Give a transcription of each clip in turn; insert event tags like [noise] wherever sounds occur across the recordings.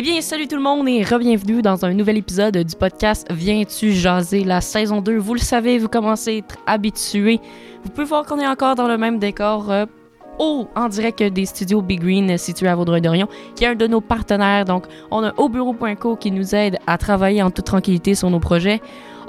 Eh bien, salut tout le monde et re-bienvenue dans un nouvel épisode du podcast Viens-tu jaser? La saison 2. Vous le savez, vous commencez à être habitués. Vous pouvez voir qu'on est encore dans le même décor euh, au, en direct des studios Big Green euh, situés à Vaudreuil-Dorion, qui est un de nos partenaires. Donc, on a aubureau.co qui nous aide à travailler en toute tranquillité sur nos projets.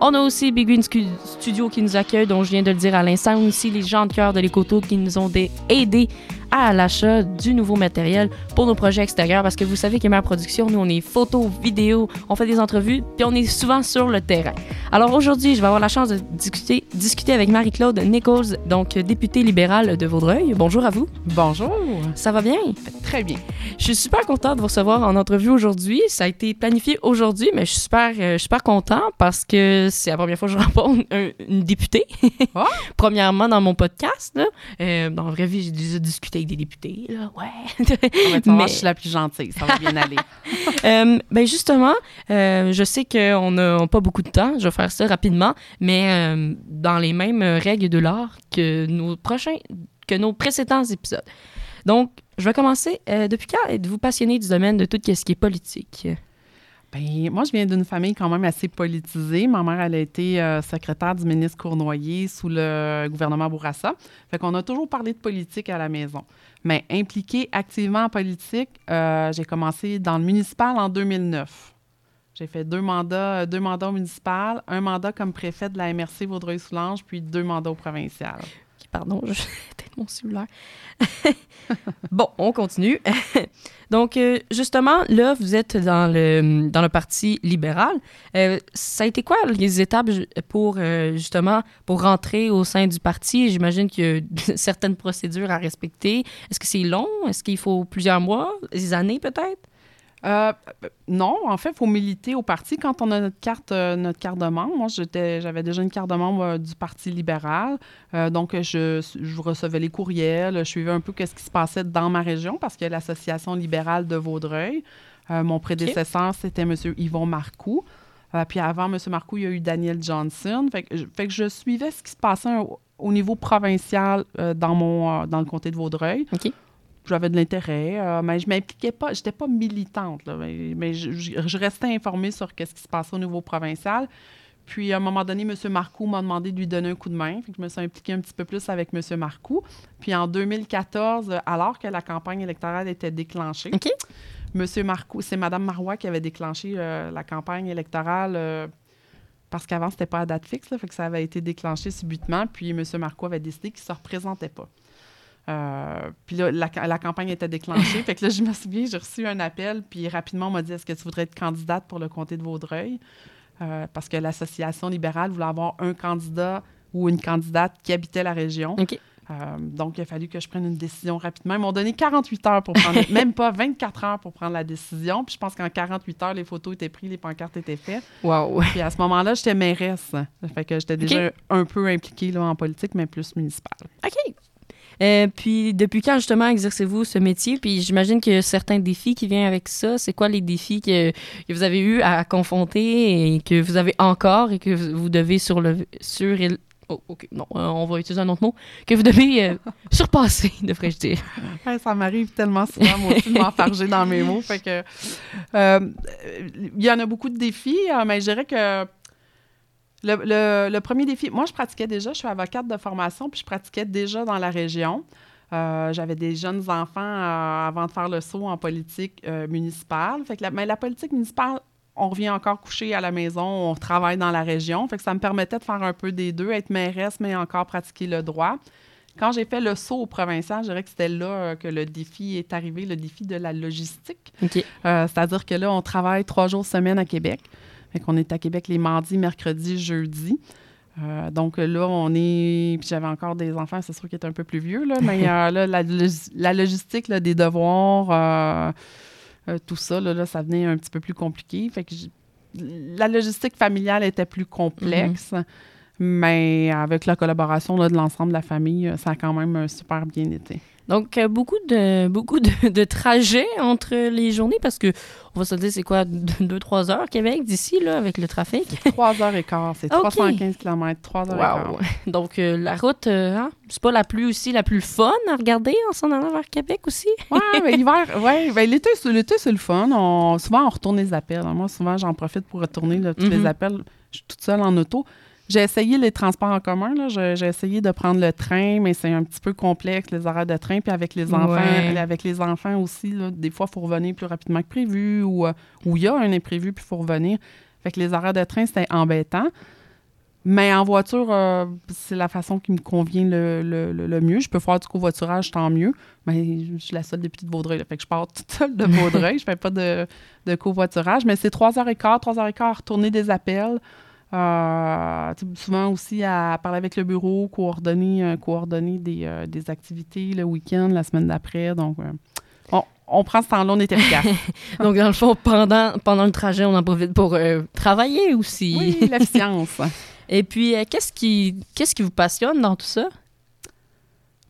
On a aussi Big Green Studio qui nous accueille, dont je viens de le dire à l'instant. Aussi les gens de cœur de l'Écoto qui nous ont dé- aidés à l'achat du nouveau matériel pour nos projets extérieurs. Parce que vous savez qu'Émer Production, nous, on est photos, vidéos, on fait des entrevues, puis on est souvent sur le terrain. Alors aujourd'hui, je vais avoir la chance de discuter, discuter avec Marie-Claude Nichols, donc députée libérale de Vaudreuil. Bonjour à vous. Bonjour. Ça va bien? Très bien. Je suis super contente de vous recevoir en entrevue aujourd'hui. Ça a été planifié aujourd'hui, mais je suis super, euh, je suis super content parce que c'est la première fois que je [laughs] rencontre un- une députée. Ah. [laughs] Premièrement, dans mon podcast. Là. Euh, dans la vraie vie, j'ai déjà discuté avec des députés. Là. Ouais. Savoir, [laughs] Mais- je suis la plus gentille. Ça va bien aller. [laughs] Euh, ben justement, euh, je sais qu'on n'a pas beaucoup de temps. Je vais faire ça rapidement, mais euh, dans les mêmes règles de l'art que nos prochains, que nos précédents épisodes. Donc, je vais commencer. Euh, depuis quand êtes-vous passionné du domaine de tout ce qui est politique? Ben, moi, je viens d'une famille quand même assez politisée. Ma mère, elle a été euh, secrétaire du ministre Cournoyer sous le gouvernement Bourassa. Fait qu'on a toujours parlé de politique à la maison. Mais impliquée activement en politique, euh, j'ai commencé dans le municipal en 2009. J'ai fait deux mandats, deux mandats au municipal, un mandat comme préfet de la MRC Vaudreuil-Soulanges, puis deux mandats au provincial. Pardon, je [laughs] bon, on continue. [laughs] Donc, euh, justement, là, vous êtes dans le, dans le Parti libéral. Euh, ça a été quoi les étapes pour, euh, justement, pour rentrer au sein du parti? J'imagine qu'il y a [laughs] certaines procédures à respecter. Est-ce que c'est long? Est-ce qu'il faut plusieurs mois? Des années, peut-être? Euh, non, en fait, il faut militer au parti. Quand on a notre carte, euh, notre carte de membre, moi, j'étais, j'avais déjà une carte de membre euh, du Parti libéral. Donc, je, je recevais les courriels, je suivais un peu ce qui se passait dans ma région parce qu'il y a l'Association libérale de Vaudreuil. Mon prédécesseur, c'était M. Yvon Marcoux. Puis avant M. Marcoux, il y a eu Daniel Johnson. Fait que, je- fait que je suivais ce qui se passait au, au niveau provincial dans, mon, dans le comté de Vaudreuil OK. J'avais de l'intérêt, euh, mais je m'impliquais pas, j'étais pas militante, là, mais, mais je, restais informée sur ce qui se passait au niveau provincial. Puis, à un moment donné, M. Marcoux m'a demandé de lui donner un coup de main. Fait que je me suis impliquée un petit peu plus avec M. Marcoux. Puis, en 2014, euh, alors que la campagne électorale était déclenchée. M. Marcoux, c'est Mme Marois qui avait déclenché euh, la campagne électorale euh, parce qu'avant, c'était pas à date fixe, là, fait que ça avait été déclenché subitement. Puis, M. Marcoux avait décidé qu'il ne se représentait pas. Euh, puis là, la, la campagne était déclenchée. [laughs] fait que là, je me souviens, j'ai reçu un appel, puis rapidement, on m'a dit Est-ce que tu voudrais être candidate pour le comté de Vaudreuil? Euh, Parce que l'Association libérale voulait avoir un candidat ou une candidate qui habitait la région. Euh, donc, il a fallu que je prenne une décision rapidement. Ils m'ont donné 48 heures pour prendre, [laughs] même pas 24 heures pour prendre la décision. Puis je pense qu'en 48 heures, les photos étaient prises, les pancartes étaient faites. Wow. Puis à ce moment-là, j'étais mairesse. Fait que j'étais déjà un peu impliquée là, en politique, mais plus municipale. OK. Euh, puis, depuis quand, justement, exercez-vous ce métier? Puis, j'imagine qu'il y a certains défis qui viennent avec ça. C'est quoi les défis que, que vous avez eu à confronter et que vous avez encore et que vous devez sur le sur oh, OK, non, euh, on va utiliser un autre mot que vous devez euh, [laughs] surpasser, devrais-je dire. Ouais, ça m'arrive tellement souvent, moi aussi, de m'enfarger dans mes mots. Fait que, euh, il y en a beaucoup de défis, euh, mais je dirais que le, le- le premier défi, moi, je pratiquais déjà, je suis avocate de formation, puis je pratiquais déjà dans la région. Euh, J'avais des jeunes enfants euh, avant de faire le saut en politique euh, municipale. Fait que la, mais la politique municipale, on revient encore coucher à la maison, on travaille dans la région. Fait que ça me permettait de faire un peu des deux, être mairesse, mais encore pratiquer le droit. Quand j'ai fait le saut au provincial, je dirais que c'était là que le défi est arrivé, le défi de la logistique. C'est-à-dire que là, on travaille trois jours semaine à Québec. Fait qu'on est à Québec les mardis, mercredis, jeudis. Euh, donc là, on est. Puis j'avais encore des enfants, c'est sûr qu'ils étaient un peu plus vieux, là, mais [laughs] euh, là, la, logis- la logistique là, des devoirs, euh, tout ça, là, là, ça venait un petit peu plus compliqué. Fait que j- la logistique familiale était plus complexe, mais avec la collaboration là, de l'ensemble de la famille, ça a quand même super bien été. Donc, euh, beaucoup de beaucoup de, de trajets entre les journées parce que, on va se dire, c'est quoi, 2-3 heures Québec d'ici, là, avec le trafic? 3 heures et quart. C'est Ok. 315 km, 3 heures et quart. [laughs] Donc, euh, la route, euh, hein, c'est pas la plus aussi la plus fun à regarder en s'en allant vers Québec aussi? Ouais, [laughs] mais l'hiver, ouais, ben l'été, c'est, l'été, c'est le fun. On- souvent, on retourne les appels. Moi, souvent, j'en profite pour retourner là, tous Mhm. les appels. Je suis toute seule en auto. J'ai essayé les transports en commun. Là. J'ai, j'ai essayé de prendre le train, mais c'est un petit peu complexe, les horaires de train. Puis avec les enfants, Ouais. avec les enfants aussi, là, des fois, il faut revenir plus rapidement que prévu ou euh, ou il y a un imprévu, puis il faut revenir. Fait que les horaires de train, c'était embêtant. Mais en voiture, euh, c'est la façon qui me convient le, le- le- le mieux. Je peux faire du covoiturage, tant mieux. Mais je suis la seule députée de Vaudreuil. là. fait que je pars toute seule de Vaudreuil. [laughs] je fais pas de, de covoiturage. Mais c'est 3h15, 3h15, retourner des appels. Euh, souvent aussi à parler avec le bureau, coordonner, euh, coordonner des, euh, des activités le week-end, la semaine d'après. Donc, on, on prend ce temps-là, on est efficace. [laughs] Donc, dans le fond, pendant, pendant le trajet, on en profite pour travailler aussi. oui, l'efficience. [laughs] Et puis, qu'est-ce qui, qu'est-ce qui vous passionne dans tout ça?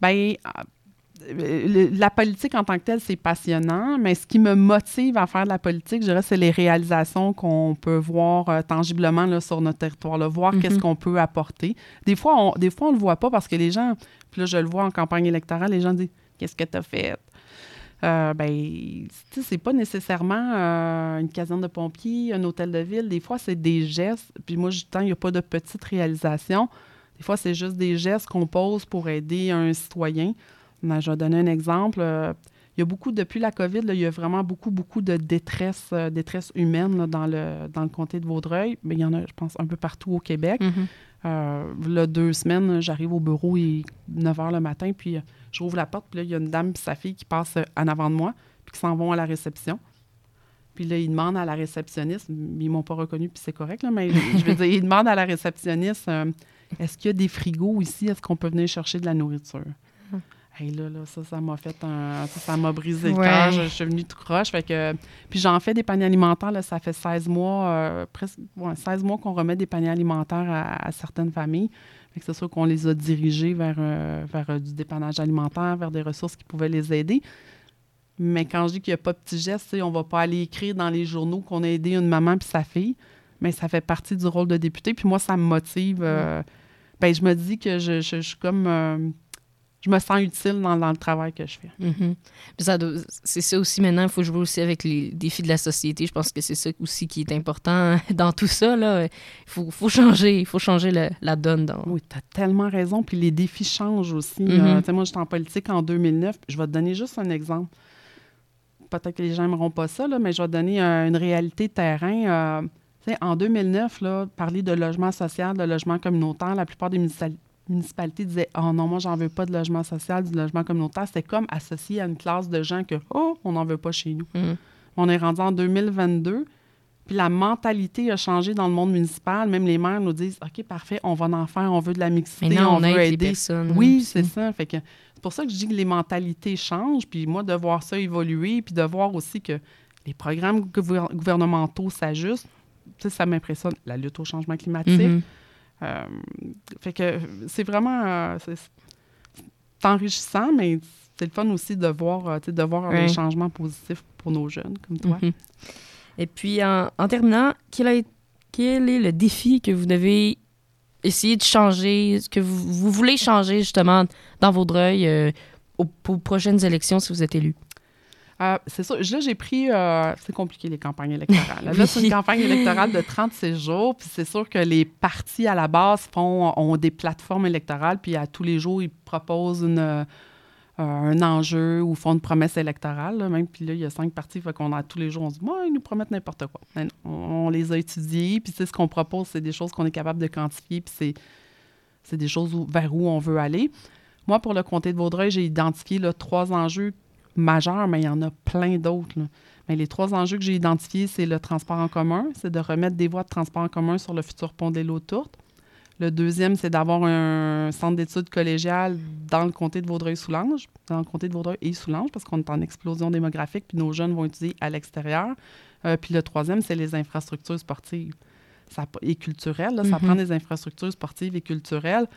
Euh, le- la politique en tant que telle, c'est passionnant, mais ce qui me motive à faire de la politique, je dirais, c'est les réalisations qu'on peut voir euh, tangiblement là, sur notre territoire, là, voir Mhm. qu'est-ce qu'on peut apporter. Des fois, on, des fois, on le voit pas parce que les gens, puis là, je le vois en campagne électorale, les gens disent Qu'est-ce que tu as fait? Euh, ben, c'est pas nécessairement euh, une caserne de pompiers, un hôtel de ville. Des fois, c'est des gestes. Puis moi, je tant il n'y a pas de petites réalisations. Des fois, c'est juste des gestes qu'on pose pour aider un citoyen. Ben, je vais donner un exemple. Euh, il y a beaucoup, depuis la COVID, là, il y a vraiment beaucoup, beaucoup de détresse, euh, détresse humaine là, dans, le, dans le comté de Vaudreuil. Mais il y en a, je pense, un peu partout au Québec. Mhm. Euh, là, deux semaines, j'arrive au bureau, il est 9 h le matin, puis euh, je rouvre la porte, puis là, il y a une dame et sa fille qui passent en avant de moi, puis qui s'en vont à la réception. Puis là, ils demandent à la réceptionniste, ils m'ont pas reconnu, puis c'est correct, là, mais je, veux dire, ils demandent à la réceptionniste est-ce qu'il y a des frigos ici? Est-ce qu'on peut venir chercher de la nourriture? Hey, là, là, ça, ça m'a fait un. Ça, m'a brisé le Ouais. cœur. Je, je suis venue tout croche. Fait que, puis j'en fais des paniers alimentaires, là, ça fait 16 mois, euh, presque ouais, 16 mois qu'on remet des paniers alimentaires à, à certaines familles. Fait que c'est sûr qu'on les a dirigés vers, euh, vers euh, du dépannage alimentaire, vers des ressources qui pouvaient les aider. Mais quand je dis qu'il n'y a pas de petits gestes, on ne va pas aller écrire dans les journaux qu'on a aidé une maman puis sa fille. Mais ça fait partie du rôle de député. Puis moi, ça me motive. ben, je me dis que je, je- je suis comme. Je me sens utile dans, dans le travail que je fais. Mhm. C'est ça aussi maintenant, il faut jouer aussi avec les défis de la société. Je pense que c'est ça aussi qui est important [laughs] dans tout ça. là. Il faut, faut changer, il faut changer le- la donne. Dans... Oui, tu as tellement raison. Puis les défis changent aussi. Tu sais, moi, j'étais en politique en 2009. Je vais te donner juste un exemple. Peut-être que les gens n'aimeront pas ça, là, mais je vais te donner euh, une réalité de terrain. Euh, en 2009, là, parler de logement social, de logement communautaire, la plupart des municipal- municipalités disaient Oh non, moi, j'en veux pas de logement social, du logement communautaire. C'était comme associé à une classe de gens que Oh, on n'en veut pas chez nous. Mhm. On est rendu en 2022. Puis la mentalité a changé dans le monde municipal. Même les maires nous disent OK, parfait, on va en faire, on veut de la mixité, on, veut aider. Oui, c'est ça. Fait que c'est pour ça que je dis que les mentalités changent. Puis moi, de voir ça évoluer, puis de voir aussi que les programmes gouver- gouvernementaux s'ajustent, tu sais, ça m'impressionne. La lutte au changement climatique. Mhm. Euh, fait que c'est vraiment euh, c'est- enrichissant, mais c'est le fun aussi de voir, euh, de voir Ouais. des changements positifs pour nos jeunes comme toi. Mhm. Et puis, en, en terminant, quel, a- quel est le défi que vous devez essayer de changer, que vous, vous voulez changer justement dans Vaudreuil euh, aux, aux prochaines élections si vous êtes élu? Euh, c'est ça. Là, j'ai pris. euh, c'est compliqué, les campagnes électorales. Là, c'est une campagne électorale de 36 jours. Puis c'est sûr que les partis à la base font, ont des plateformes électorales. Puis à tous les jours, ils proposent une, euh, un enjeu ou font une promesse électorale. là, même. Puis là, il y a cinq partis. Fait qu'on a tous les jours, on se dit, moi, ils nous promettent n'importe quoi. Mais non, on, les a étudiés. Puis sais, ce qu'on propose, c'est des choses qu'on est capable de quantifier. Puis c'est, c'est des choses où- vers où on veut aller. Moi, pour le comté de Vaudreuil, j'ai identifié là, trois enjeux majeurs, mais il y en a plein d'autres. Mais les trois enjeux que j'ai identifiés, c'est le transport en commun, c'est de remettre des voies de transport en commun sur le futur pont des Lots-Tourtes. Le deuxième, c'est d'avoir un centre d'études collégiales dans le comté de Vaudreuil-Soulanges, dans le comté de Vaudreuil et Soulanges, parce qu'on est en explosion démographique, puis nos jeunes vont étudier à l'extérieur. Euh, puis le troisième, c'est les infrastructures sportives ça, et culturelles. là. Ça Mhm. prend des infrastructures sportives et culturelles.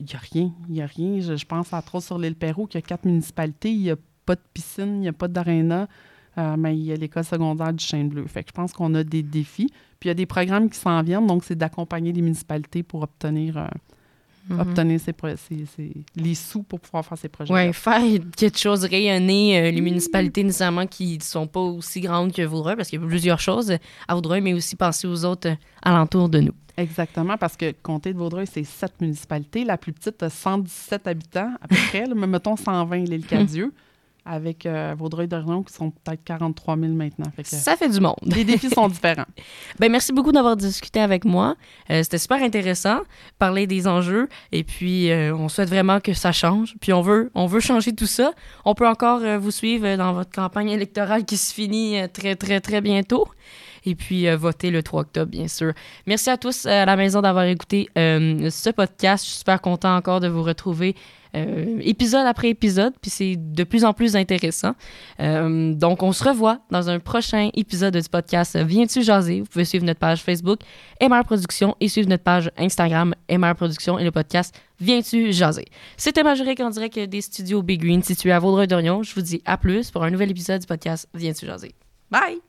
il n'y a rien. Il n'y a rien. Je, je pense à trop sur l'île Perrault, qu'il y a quatre municipalités. Il n'y a pas de piscine, il n'y a pas d'aréna. Euh, mais il y a l'école secondaire du Chêne Bleu. Fait que je pense qu'on a des défis. Puis il y a des programmes qui s'en viennent, donc c'est d'accompagner les municipalités pour obtenir, euh, Mhm. obtenir ces- les sous pour pouvoir faire ces projets. Ouais, faire quelque chose rayonner euh, les municipalités nécessairement qui ne sont pas aussi grandes que Vaudreuil, parce qu'il y a plusieurs choses à Vaudreuil, mais aussi penser aux autres euh, alentours de nous. Exactement, parce que Comté de Vaudreuil, c'est sept municipalités. La plus petite a 117 habitants, à peu [laughs] près. là, mais mettons 120, l'île Cadieux, avec euh, Vaudreuil-Dorion, qui sont peut-être 43 000 maintenant. Fait que Ça fait du monde. les défis sont différents. [laughs] Ben, merci beaucoup d'avoir discuté avec moi. Euh, C'était super intéressant, parler des enjeux. Et puis, euh, on souhaite vraiment que ça change. Puis, on veut, on veut changer tout ça. On peut encore euh, vous suivre dans votre campagne électorale qui se finit très, très, très bientôt. Et puis, voter le 3 octobre, bien sûr. Merci à tous à la maison d'avoir écouté ce podcast. Je suis super content encore de vous retrouver euh, épisode après épisode. Puis, c'est de plus en plus intéressant. Euh, donc, on se revoit dans un prochain épisode du podcast Viens-tu jaser? Vous pouvez suivre notre page Facebook MR Productions et suivre notre page Instagram MR Productions et le podcast Viens-tu jaser? C'était Majorique en direct des studios Big Green situés à Vaudreuil-Dorion. Je vous dis à plus pour un nouvel épisode du podcast Viens-tu jaser? Bye!